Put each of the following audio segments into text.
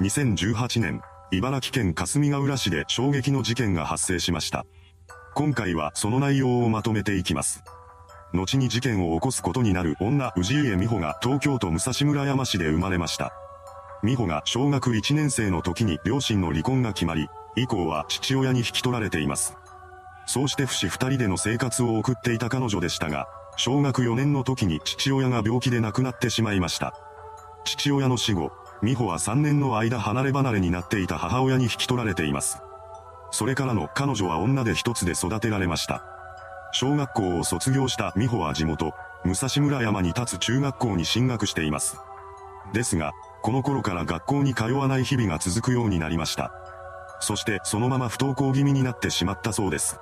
2018年、茨城県霞ヶ浦市で衝撃の事件が発生しました。今回はその内容をまとめていきます。後に事件を起こすことになる女氏家美穂が東京都武蔵村山市で生まれました。美穂が小学1年生の時に両親の離婚が決まり、以降は父親に引き取られています。そうして不死二人での生活を送っていた彼女でしたが、小学4年の時に父親が病気で亡くなってしまいました。父親の死後、美穂は3年の間離れ離れになっていた母親に引き取られています。それからの彼女は女で一つで育てられました。小学校を卒業した美穂は地元、武蔵村山に立つ中学校に進学しています。ですが、この頃から学校に通わない日々が続くようになりました。そしてそのまま不登校気味になってしまったそうです。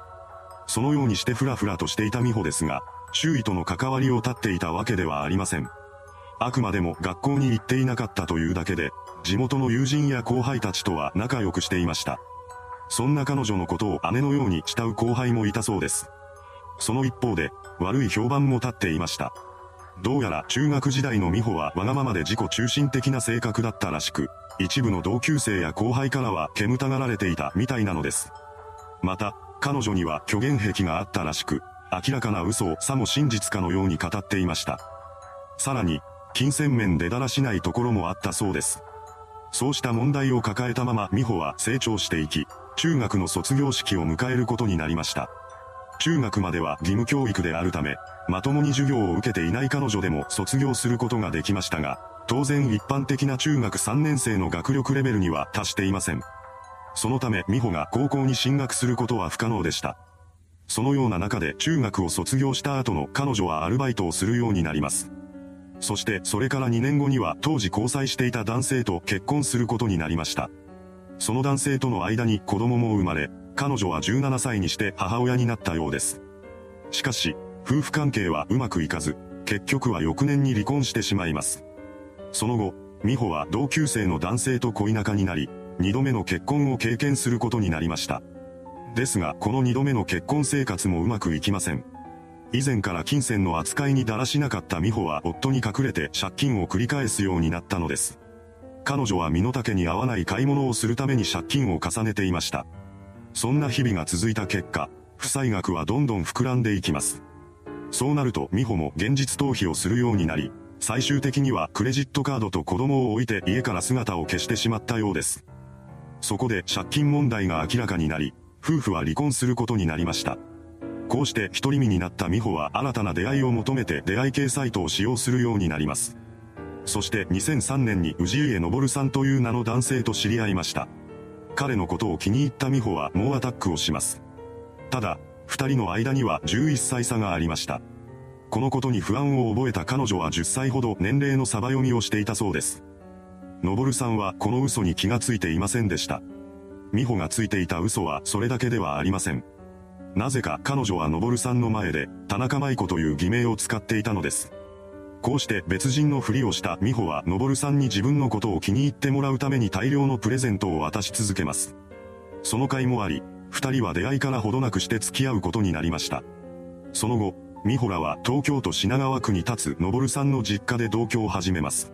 そのようにしてふらふらとしていた美穂ですが、周囲との関わりを絶っていたわけではありません。あくまでも学校に行っていなかったというだけで、地元の友人や後輩たちとは仲良くしていました。そんな彼女のことを姉のように慕う後輩もいたそうです。その一方で、悪い評判も立っていました。どうやら中学時代の美穂はわがままで自己中心的な性格だったらしく、一部の同級生や後輩からは煙たがられていたみたいなのです。また、彼女には虚言癖があったらしく、明らかな嘘をさも真実かのように語っていました。さらに、金銭面でだらしないところもあったそうです。そうした問題を抱えたまま美穂は成長していき、中学の卒業式を迎えることになりました。中学までは義務教育であるため、まともに授業を受けていない彼女でも卒業することができましたが、当然一般的な中学3年生の学力レベルには達していません。そのため美穂が高校に進学することは不可能でした。そのような中で中学を卒業した後の彼女はアルバイトをするようになります。そしてそれから2年後には当時交際していた男性と結婚することになりました。その男性との間に子供も生まれ、彼女は17歳にして母親になったようです。しかし、夫婦関係はうまくいかず、結局は翌年に離婚してしまいます。その後、美穂は同級生の男性と恋仲になり、二度目の結婚を経験することになりました。ですが、この二度目の結婚生活もうまくいきません。以前から金銭の扱いにだらしなかった美穂は夫に隠れて借金を繰り返すようになったのです。彼女は身の丈に合わない買い物をするために借金を重ねていました。そんな日々が続いた結果、負債額はどんどん膨らんでいきます。そうなると美穂も現実逃避をするようになり、最終的にはクレジットカードと子供を置いて家から姿を消してしまったようです。そこで借金問題が明らかになり、夫婦は離婚することになりました。こうして独り身になった美穂は新たな出会いを求めて出会い系サイトを使用するようになります。そして2003年に氏家昇さんという名の男性と知り合いました。彼のことを気に入った美穂は猛アタックをします。ただ、二人の間には11歳差がありました。このことに不安を覚えた彼女は10歳ほど年齢のサバ読みをしていたそうです。昇さんはこの嘘に気がついていませんでした。美穂がついていた嘘はそれだけではありません。なぜか彼女は昇さんの前で田中舞子という偽名を使っていたのです。こうして別人のふりをした美穂は昇さんに自分のことを気に入ってもらうために大量のプレゼントを渡し続けます。その甲斐もあり、二人は出会いからほどなくして付き合うことになりました。その後、美穂らは東京都品川区に立つ昇さんの実家で同居を始めます。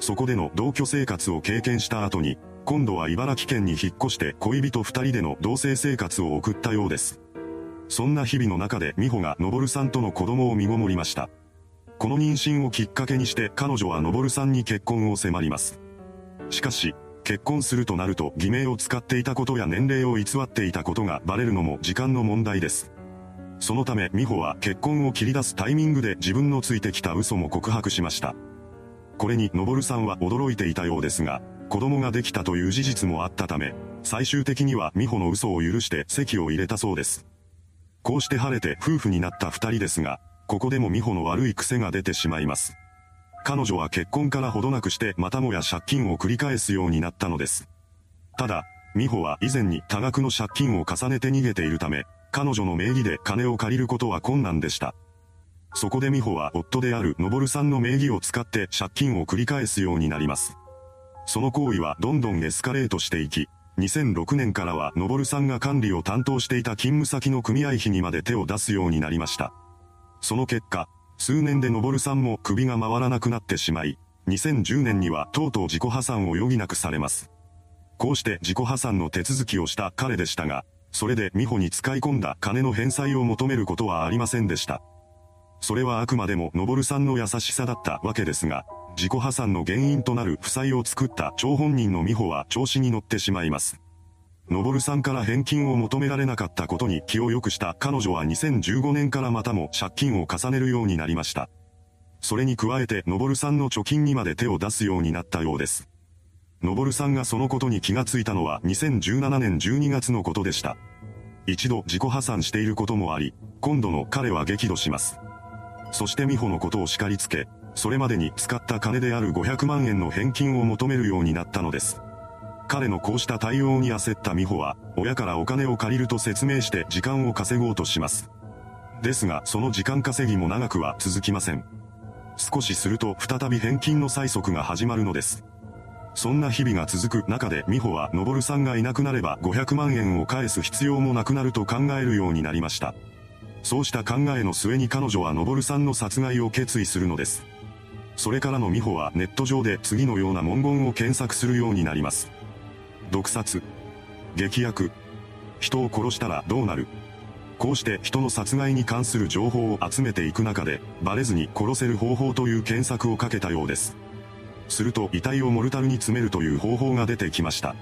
そこでの同居生活を経験した後に、今度は茨城県に引っ越して恋人二人での同棲生活を送ったようです。そんな日々の中で美穂が昇さんとの子供を見守りました。この妊娠をきっかけにして彼女は昇さんに結婚を迫ります。しかし、結婚するとなると偽名を使っていたことや年齢を偽っていたことがバレるのも時間の問題です。そのため美穂は結婚を切り出すタイミングで自分のついてきた嘘も告白しました。これに昇さんは驚いていたようですが、子供ができたという事実もあったため、最終的には美穂の嘘を許して席を入れたそうです。こうして晴れて夫婦になった二人ですが、ここでも美穂の悪い癖が出てしまいます。彼女は結婚からほどなくしてまたもや借金を繰り返すようになったのです。ただ、美穂は以前に多額の借金を重ねて逃げているため、彼女の名義で金を借りることは困難でした。そこで美穂は夫である昇さんの名義を使って借金を繰り返すようになります。その行為はどんどんエスカレートしていき、2006年からは昇さんが管理を担当していた勤務先の組合費にまで手を出すようになりました。その結果、数年で昇さんも首が回らなくなってしまい、2010年にはとうとう自己破産を余儀なくされます。こうして自己破産の手続きをした彼でしたが、それで美穂に使い込んだ金の返済を求めることはありませんでした。それはあくまでも昇さんの優しさだったわけですが、自己破産の原因となる負債を作った張本人の美穂は調子に乗ってしまいます。昇さんから返金を求められなかったことに気を良くした彼女は2015年からまたも借金を重ねるようになりました。それに加えて昇さんの貯金にまで手を出すようになったようです。昇さんがそのことに気がついたのは2017年12月のことでした。一度自己破産していることもあり、今度の彼は激怒します。そして美穂のことを叱りつけ、それまでに使った金である500万円の返金を求めるようになったのです。彼のこうした対応に焦った美穂は、親からお金を借りると説明して時間を稼ごうとします。ですが、その時間稼ぎも長くは続きません。少しすると再び返金の催促が始まるのです。そんな日々が続く中で美穂は昇さんがいなくなれば500万円を返す必要もなくなると考えるようになりました。そうした考えの末に彼女は昇さんの殺害を決意するのです。それからの美穂はネット上で次のような文言を検索するようになります。毒殺。劇薬。人を殺したらどうなるこうして人の殺害に関する情報を集めていく中で、バレずに殺せる方法という検索をかけたようです。すると遺体をモルタルに詰めるという方法が出てきました。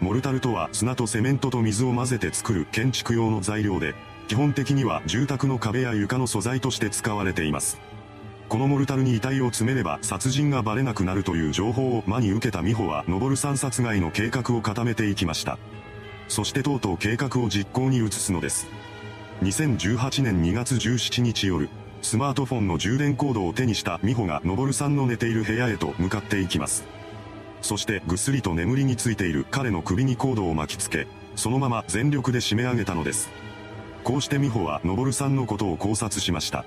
モルタルとは砂とセメントと水を混ぜて作る建築用の材料で、基本的には住宅の壁や床の素材として使われています。このモルタルに遺体を詰めれば殺人がバレなくなるという情報を真に受けた美穂は昇さん殺害の計画を固めていきました。そしてとうとう計画を実行に移すのです。2018年2月17日夜、スマートフォンの充電コードを手にした美穂が昇さんの寝ている部屋へと向かっていきます。そしてぐっすりと眠りについている彼の首にコードを巻きつけ、そのまま全力で締め上げたのです。こうして美穂は昇さんのことを考察しました。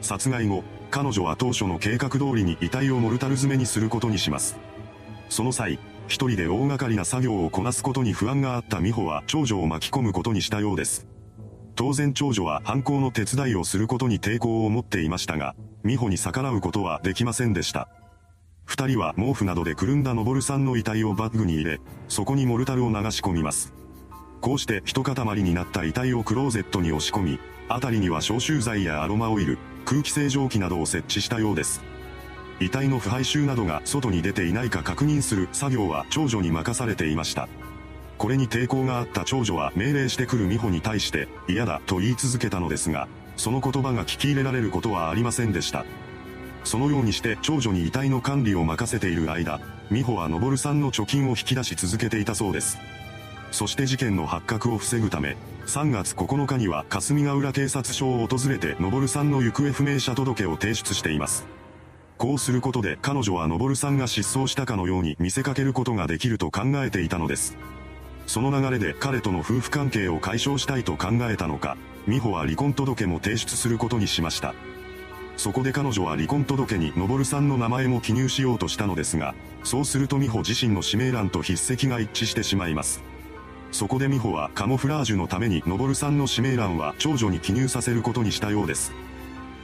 殺害後、彼女は当初の計画通りに遺体をモルタル詰めにすることにします。その際、一人で大掛かりな作業をこなすことに不安があった美穂は長女を巻き込むことにしたようです。当然長女は犯行の手伝いをすることに抵抗を持っていましたが、美穂に逆らうことはできませんでした。二人は毛布などでくるんだ昇さんの遺体をバッグに入れ、そこにモルタルを流し込みます。こうして一塊になった遺体をクローゼットに押し込み、辺りには消臭剤やアロマオイル、空気清浄機などを設置したようです。遺体の腐敗臭などが外に出ていないか確認する作業は長女に任されていました。これに抵抗があった長女は命令してくる美穂に対して嫌だと言い続けたのですが、その言葉が聞き入れられることはありませんでした。そのようにして長女に遺体の管理を任せている間、美穂は昇さんの貯金を引き出し続けていたそうです。そして事件の発覚を防ぐため、3月9日には霞ヶ浦警察署を訪れて昇さんの行方不明者届を提出しています。こうすることで彼女は昇さんが失踪したかのように見せかけることができると考えていたのです。その流れで彼との夫婦関係を解消したいと考えたのか、美穂は離婚届も提出することにしました。そこで彼女は離婚届に昇さんの名前も記入しようとしたのですが、そうすると美穂自身の氏名欄と筆跡が一致してしまいます。そこで美穂はカモフラージュのために昇さんの氏名欄は長女に記入させることにしたようです。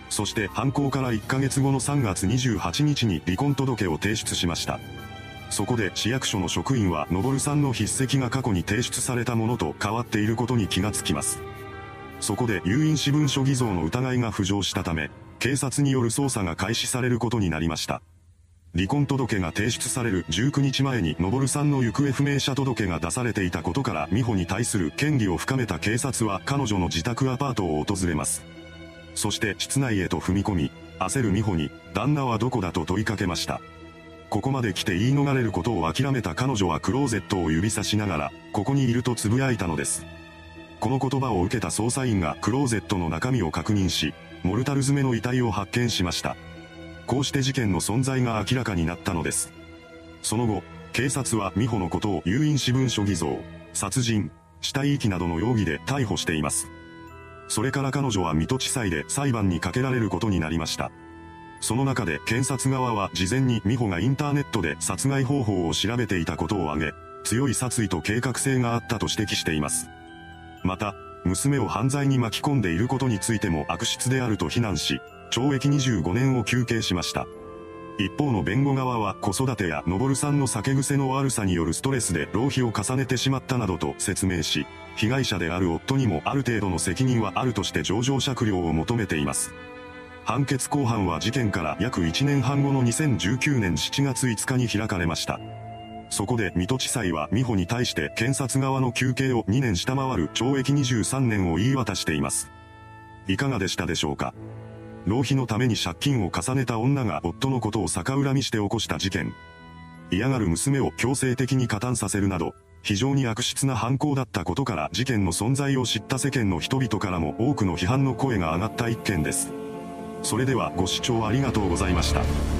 そして犯行から1ヶ月後の3月28日に離婚届を提出しました。そこで市役所の職員は昇さんの筆跡が過去に提出されたものと変わっていることに気がつきます。そこで有印私文書偽造の疑いが浮上したため、警察による捜査が開始されることになりました。離婚届が提出される19日前に昇さんの行方不明者届が出されていたことから美穂に対する嫌疑を深めた警察は彼女の自宅アパートを訪れます。そして室内へと踏み込み、焦る美穂に、旦那はどこだと問いかけました。ここまで来て言い逃れることを諦めた彼女はクローゼットを指さしながら、ここにいると呟いたのです。この言葉を受けた捜査員がクローゼットの中身を確認し、モルタル詰めの遺体を発見しました。こうして事件の存在が明らかになったのです。その後、警察は美穂のことを有印私文書偽造、殺人、死体遺棄などの容疑で逮捕しています。それから彼女は水戸地裁で裁判にかけられることになりました。その中で検察側は事前に美穂がインターネットで殺害方法を調べていたことを挙げ、強い殺意と計画性があったと指摘しています。また、娘を犯罪に巻き込んでいることについても悪質であると非難し、懲役25年を求刑しました。一方の弁護側は子育てや登さんの酒癖の悪さによるストレスで浪費を重ねてしまったなどと説明し、被害者である夫にもある程度の責任はあるとして上場酌量を求めています。判決公判は事件から約1年半後の2019年7月5日に開かれました。そこで水戸地裁は美穂に対して検察側の求刑を2年下回る懲役23年を言い渡しています。いかがでしたでしょうか？浪費のために借金を重ねた女が夫のことを逆恨みして起こした事件。嫌がる娘を強制的に加担させるなど、非常に悪質な犯行だったことから事件の存在を知った世間の人々からも多くの批判の声が上がった一件です。それではご視聴ありがとうございました。